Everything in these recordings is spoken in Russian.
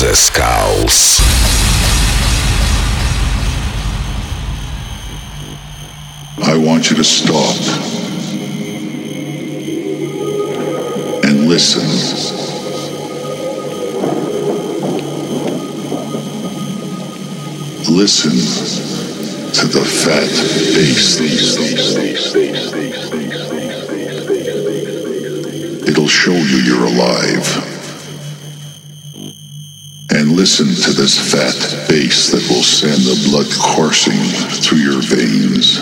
The Skulls. I want you to stop and listen. Listen to the fat bass. It'll show you you're alive. Listen to this fat bass that will send the blood coursing through your veins.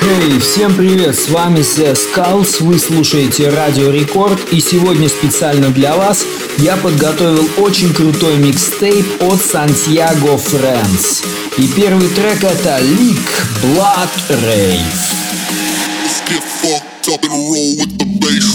Эй, всем привет, с вами The Skulls, вы слушаете Радио Рекорд и сегодня специально для вас я подготовил очень крутой микстейп от Santiago Friends. И первый трек это Leak Blood Rave. Let's get fucked up and roll with the bass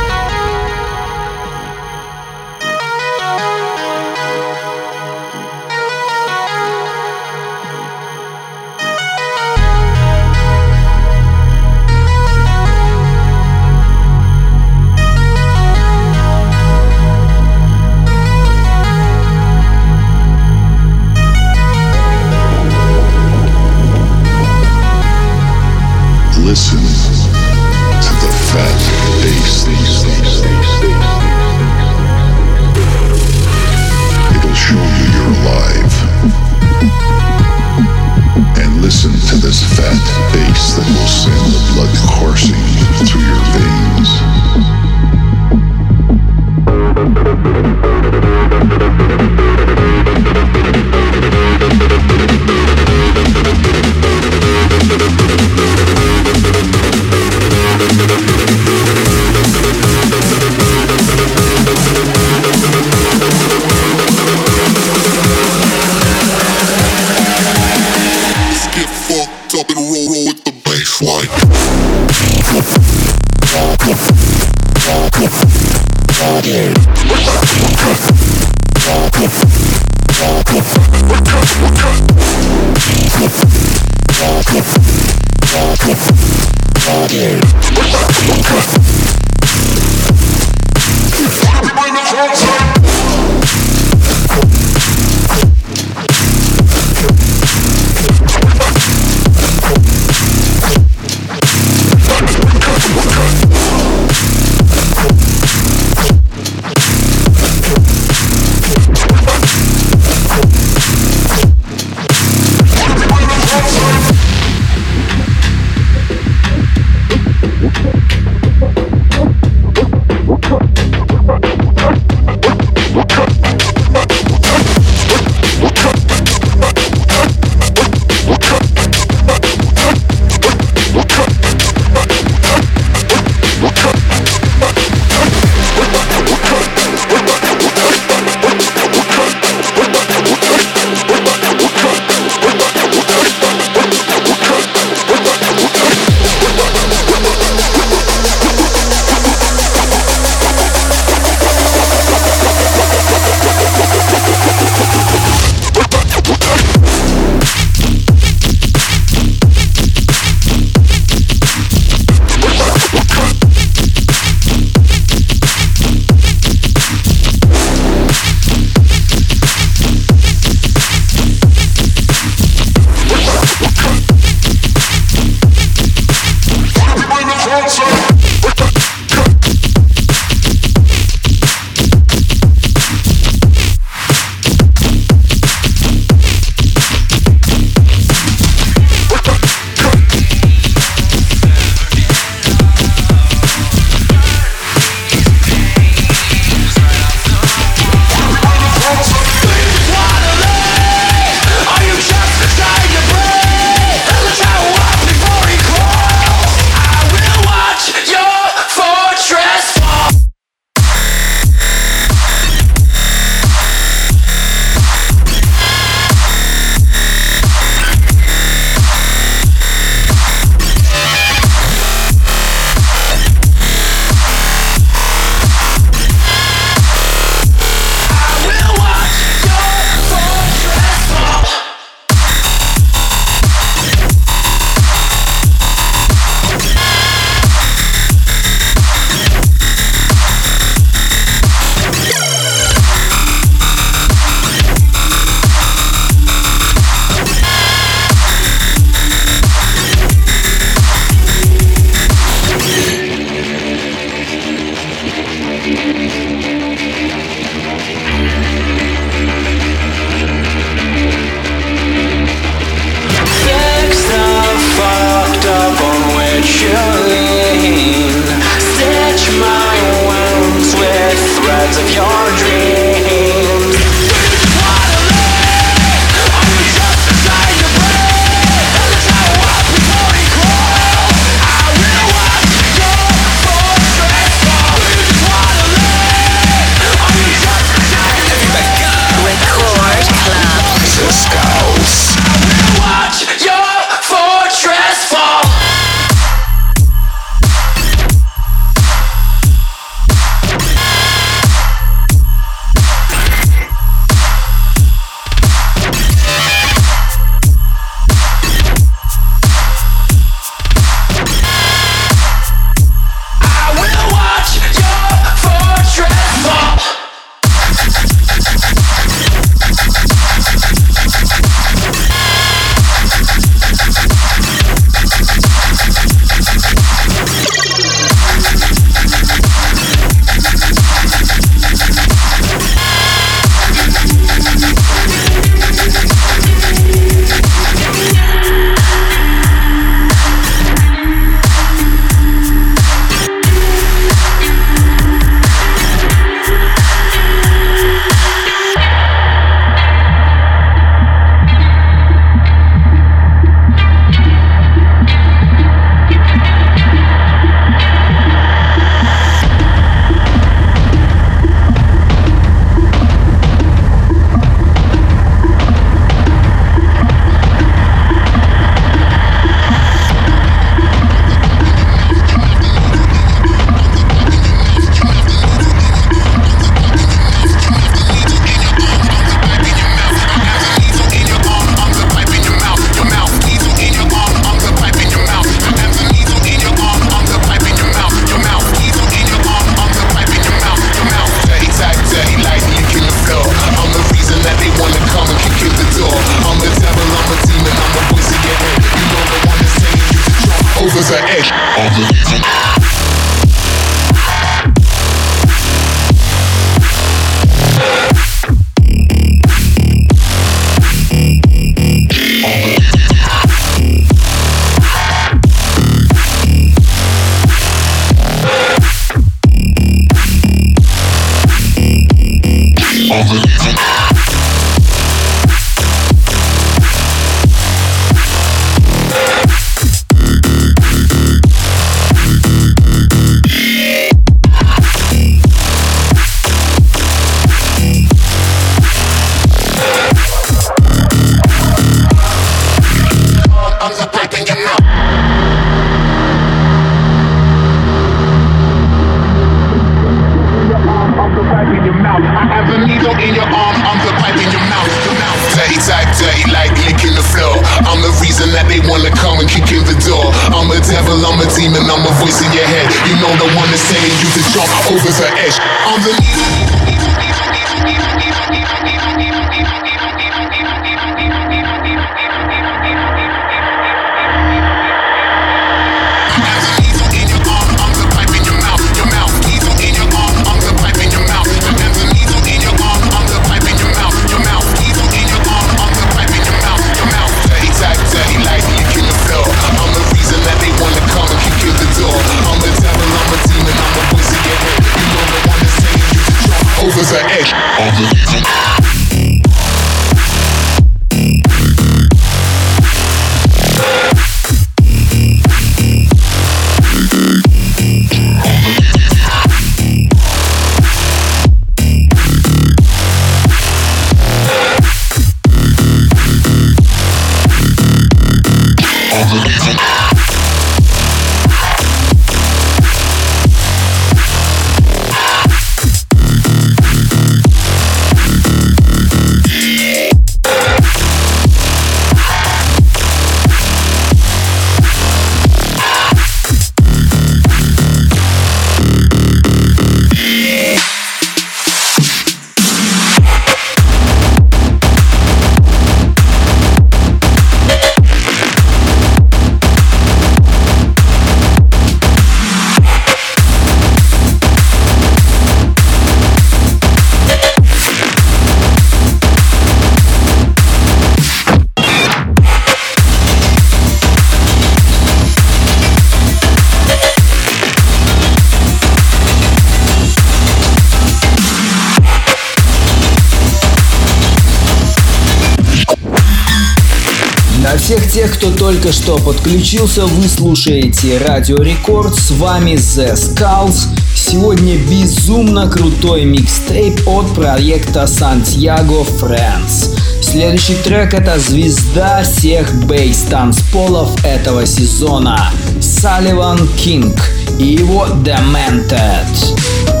только что подключился, вы слушаете Радио Рекорд, с вами The Skulls. Сегодня безумно крутой микстейп от проекта Santiago Friends. Следующий трек это звезда всех бейс-танцполов этого сезона Салливан Кинг и его Demented.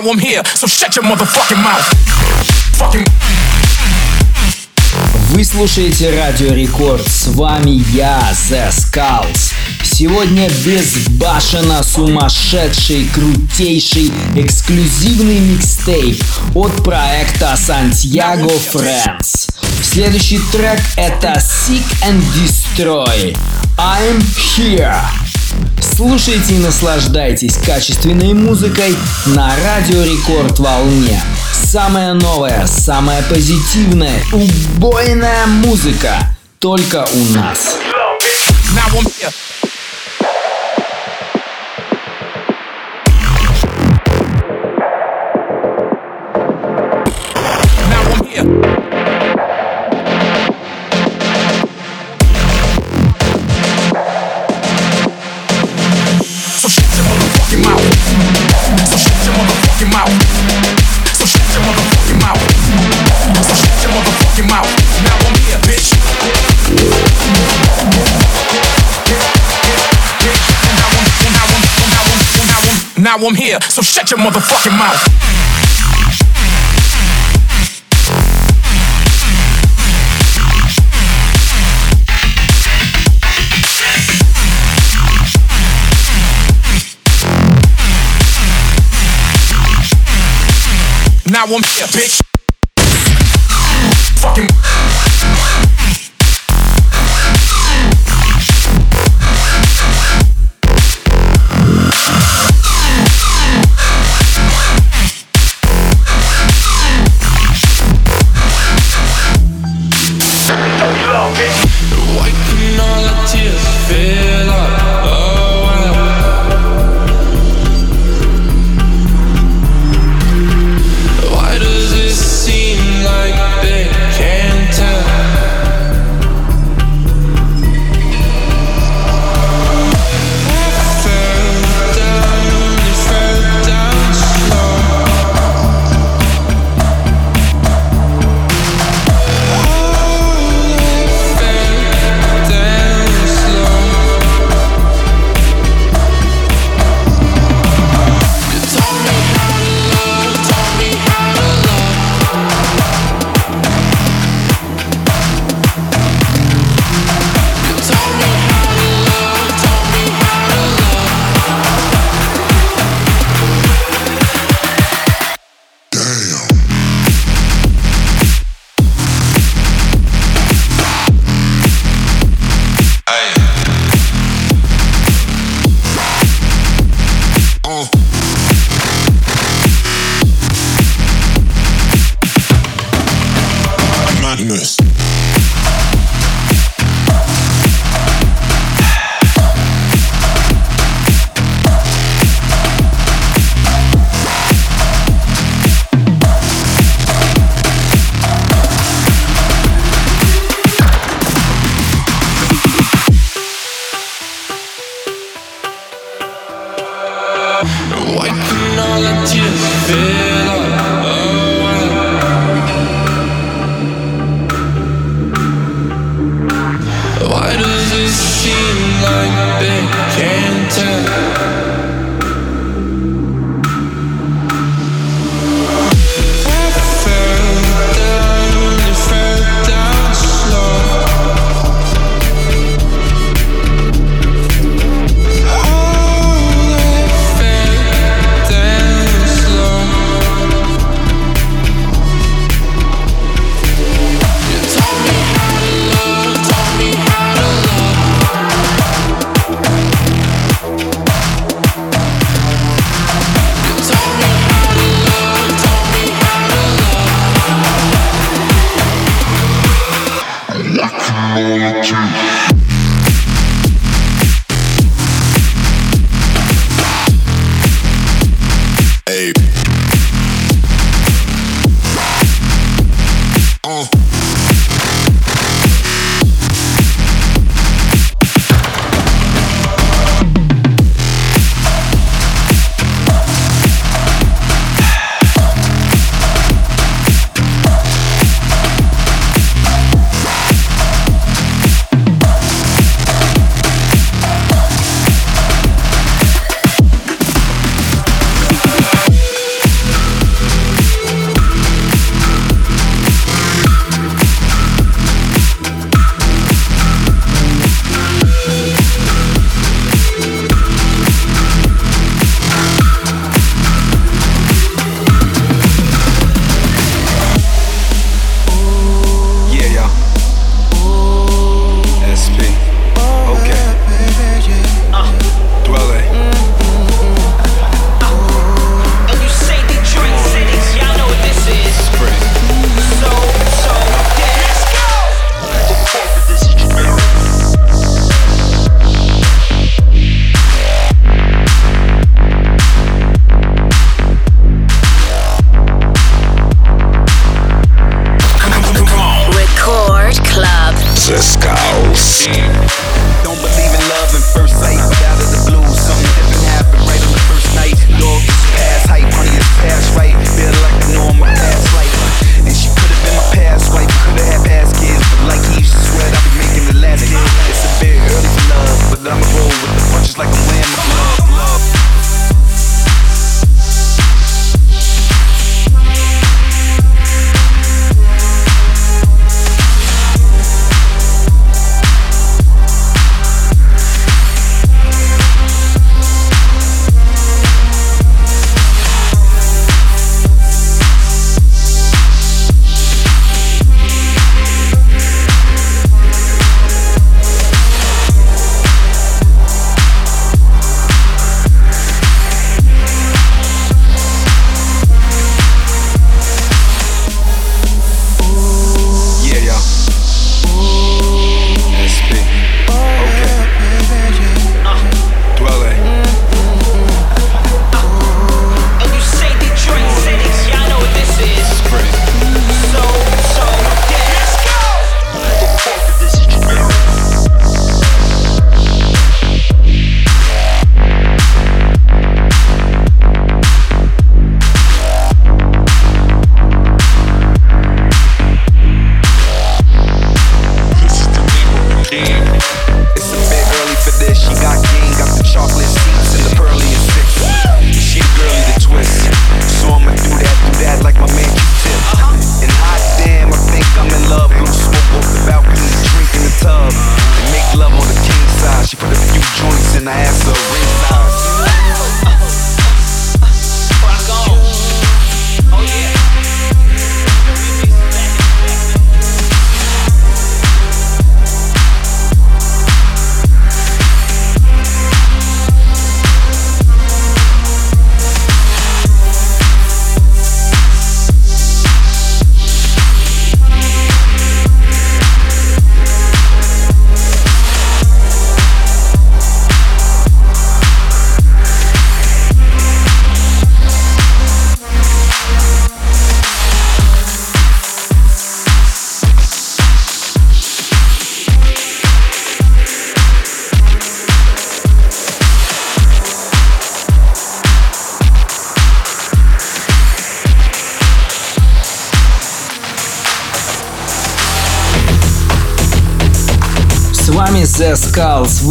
Now I'm here, so shut your motherfucking mouth. Fucking... Вы слушаете Радио Рекорд, с вами я, The Skulls. Сегодня безбашенно сумасшедший, крутейший, эксклюзивный микстейп от проекта Santiago Friends. Следующий трек это Seek and Destroy. I'm Here. Слушайте и наслаждайтесь качественной музыкой на Радио Рекорд волне. Самая новая, самая позитивная, убойная музыка только у нас. Now I'm here, so shut your motherfucking mouth. Now I'm here, bitch. Fucking.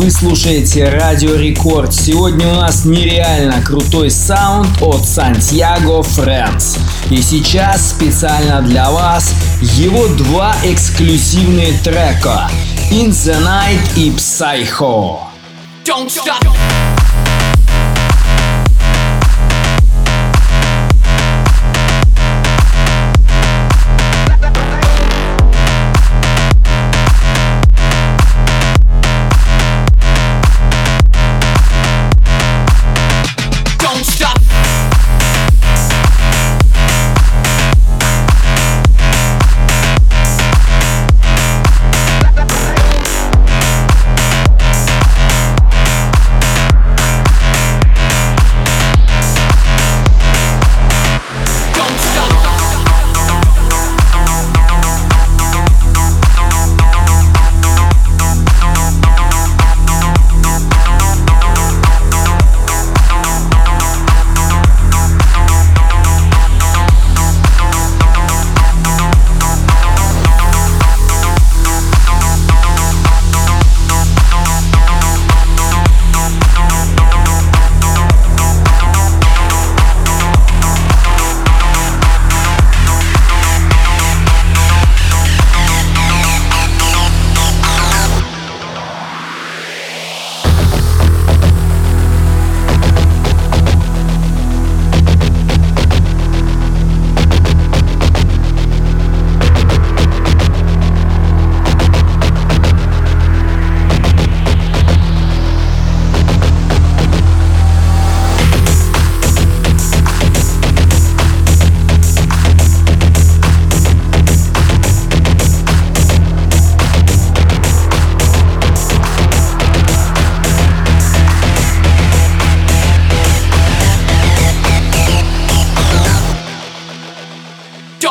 Вы слушаете Радио Рекорд. Сегодня у нас нереально крутой саунд от Santiago Friends. И сейчас специально для вас его два эксклюзивные трека In the Night и Psycho. Don't stop.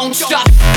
don't stop.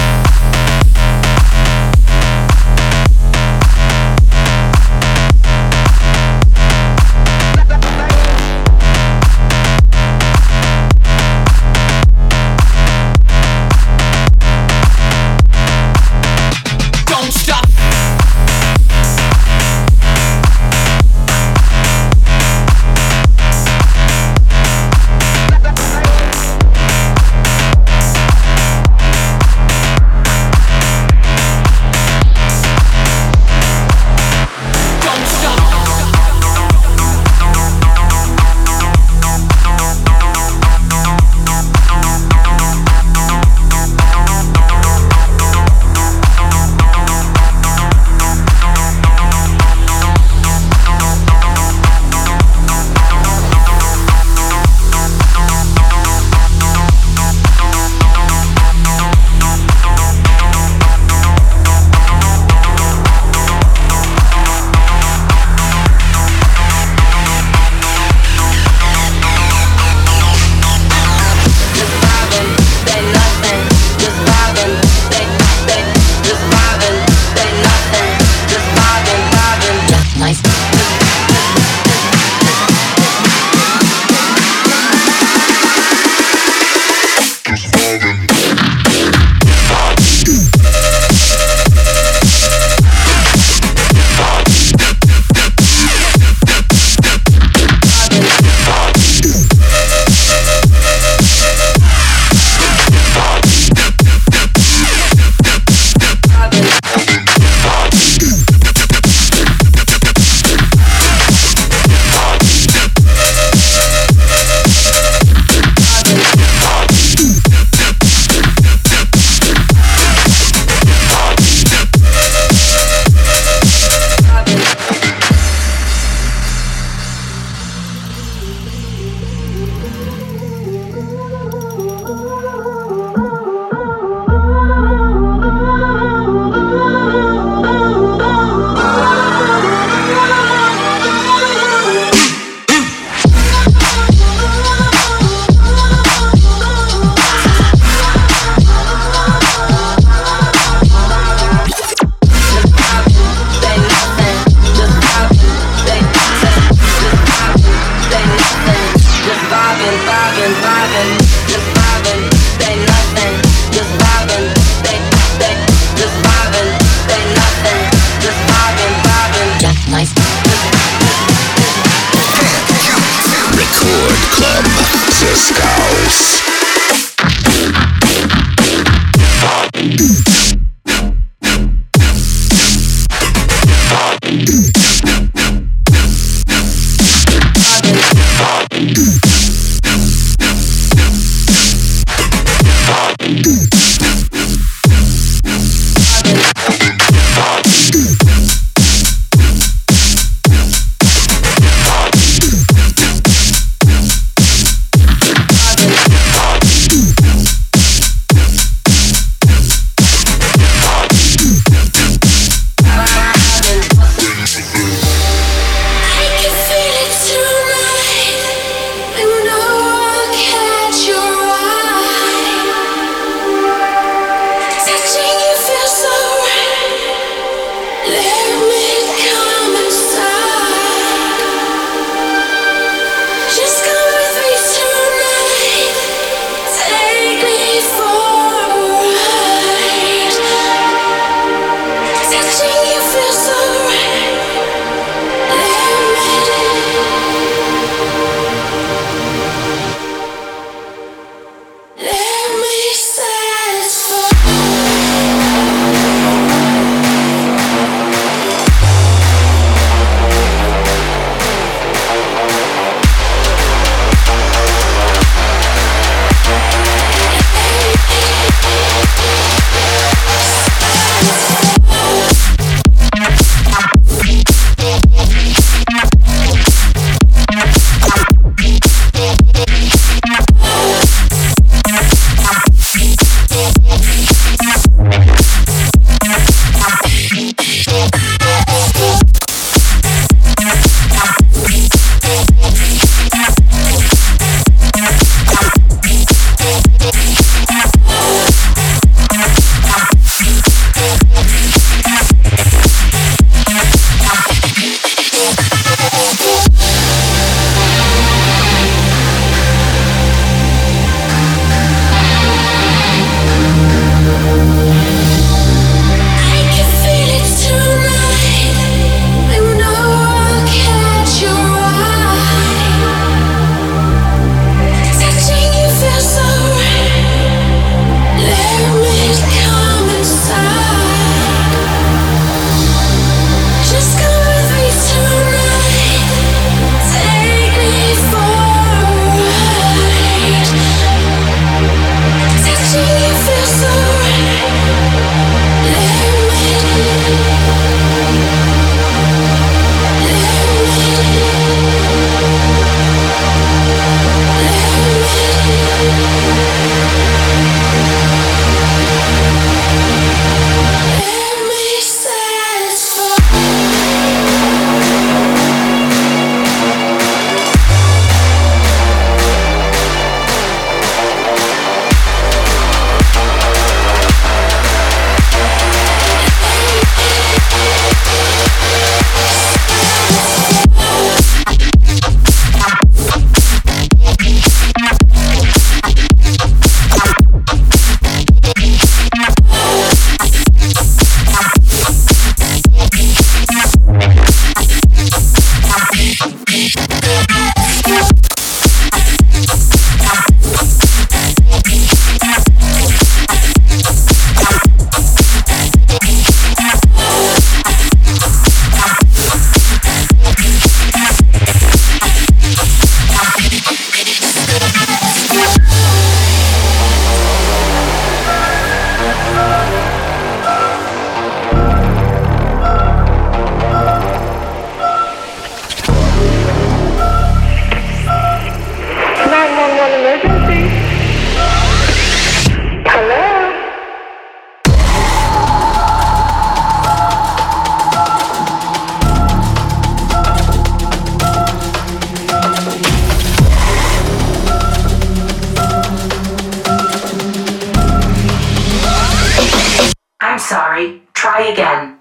try again.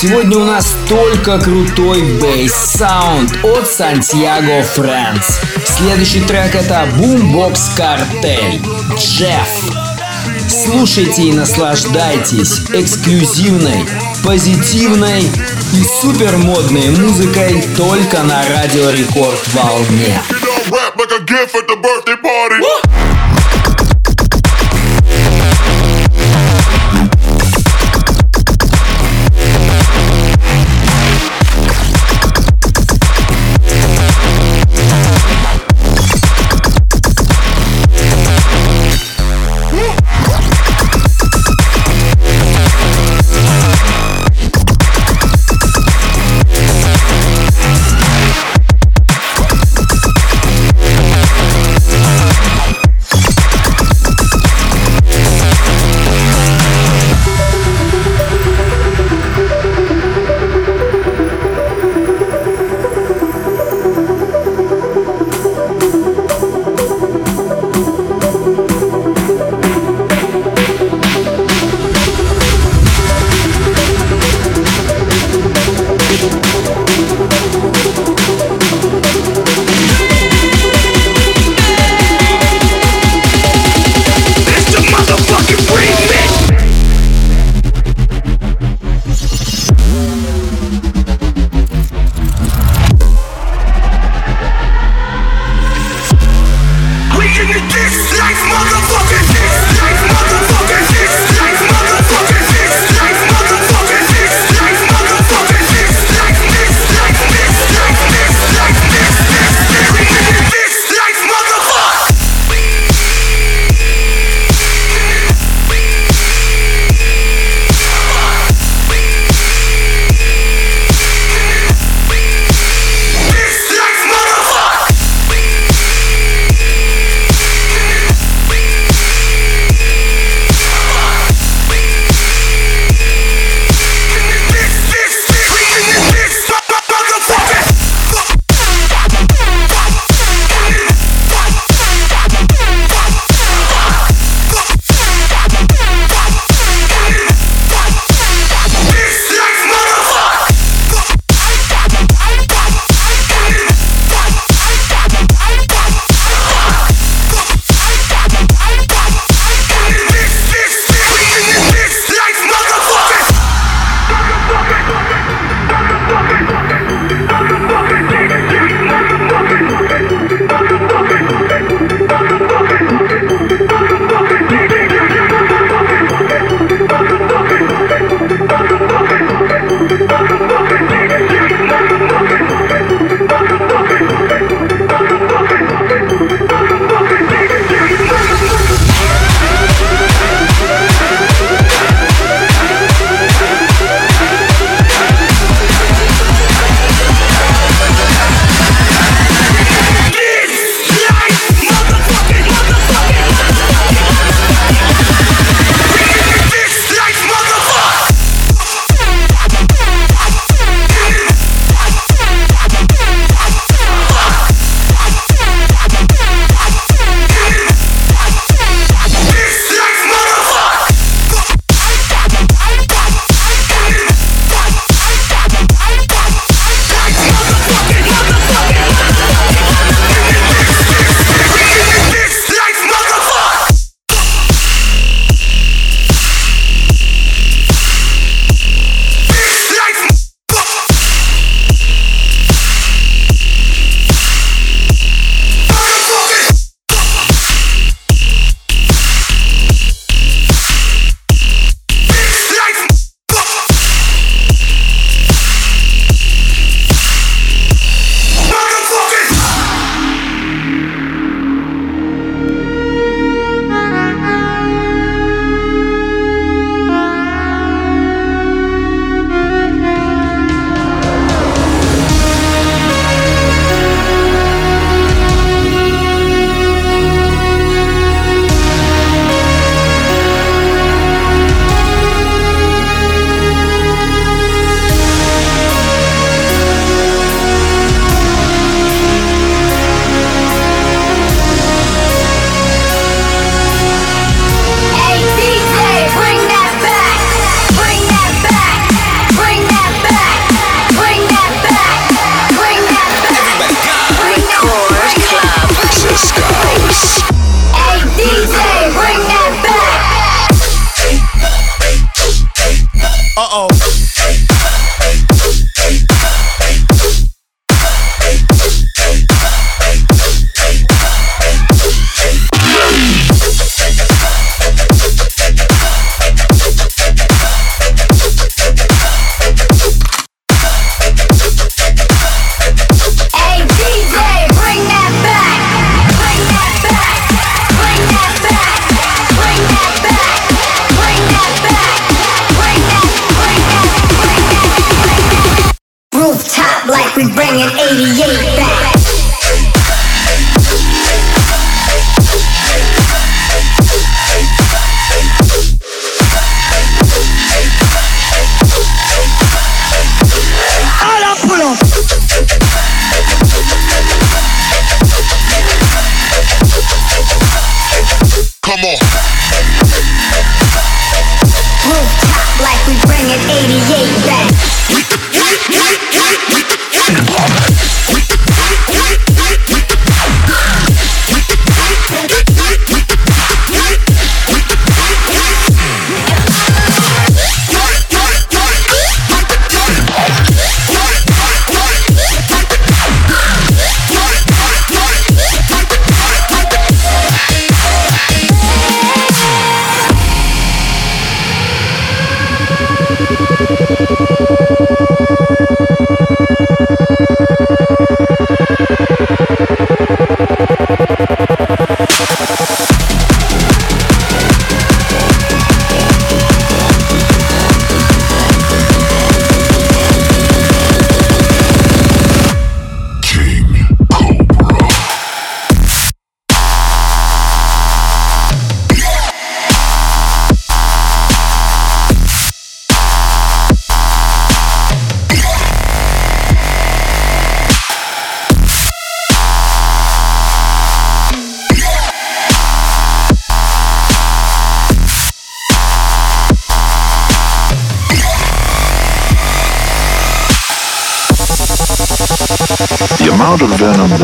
Сегодня у нас только крутой bass sound от Сантьяго Франц. Следующий трек это Boombox Cartel. Jefe. Слушайте и наслаждайтесь эксклюзивной, позитивной и супер модной музыкой только на Радио Рекорд волне. Woo!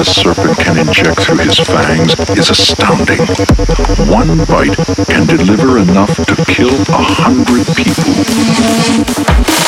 Serpent can inject through his fangs is astounding. One bite can deliver enough to kill a hundred people.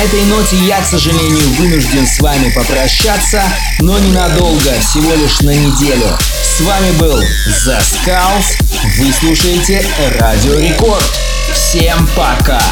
На этой ноте я, к сожалению, вынужден с вами попрощаться, но ненадолго, всего лишь на неделю. С вами был The Skulls, вы слушаете Радио Рекорд. Всем пока!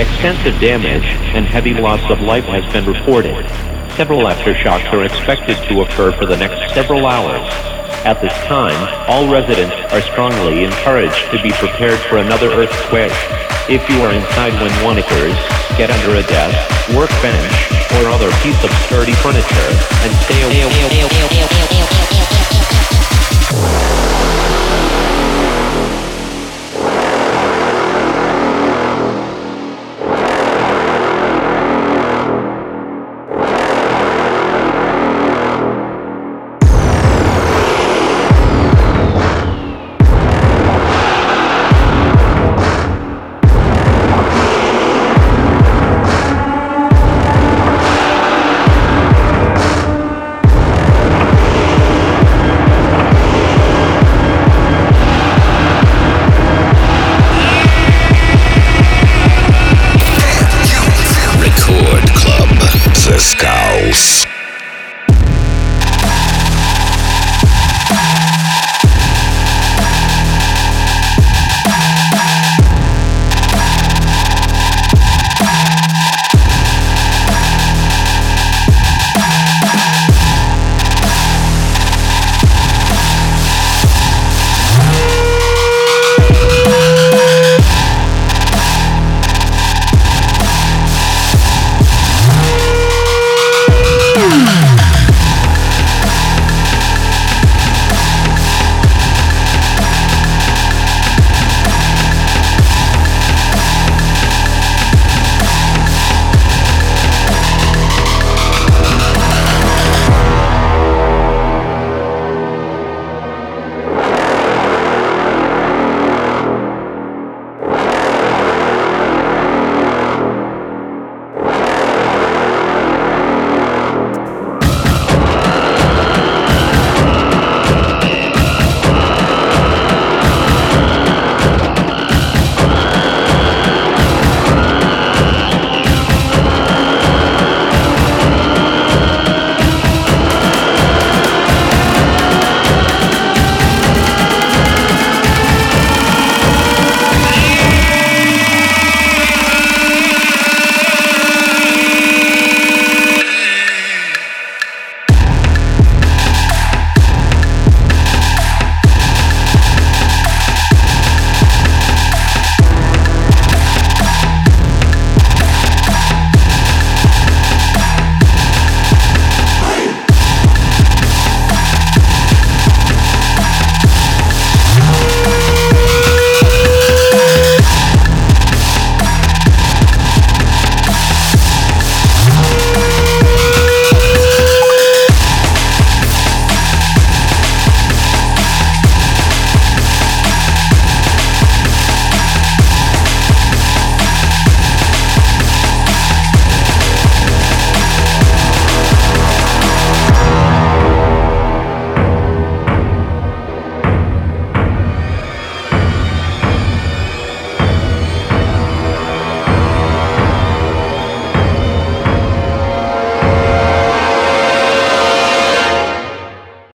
Extensive damage and heavy loss of life has been reported. Several aftershocks are expected to occur for the next several hours. At this time, all residents are strongly encouraged to be prepared for another earthquake. If you are inside when one occurs, get under a desk, workbench, or other piece of sturdy furniture and stay away.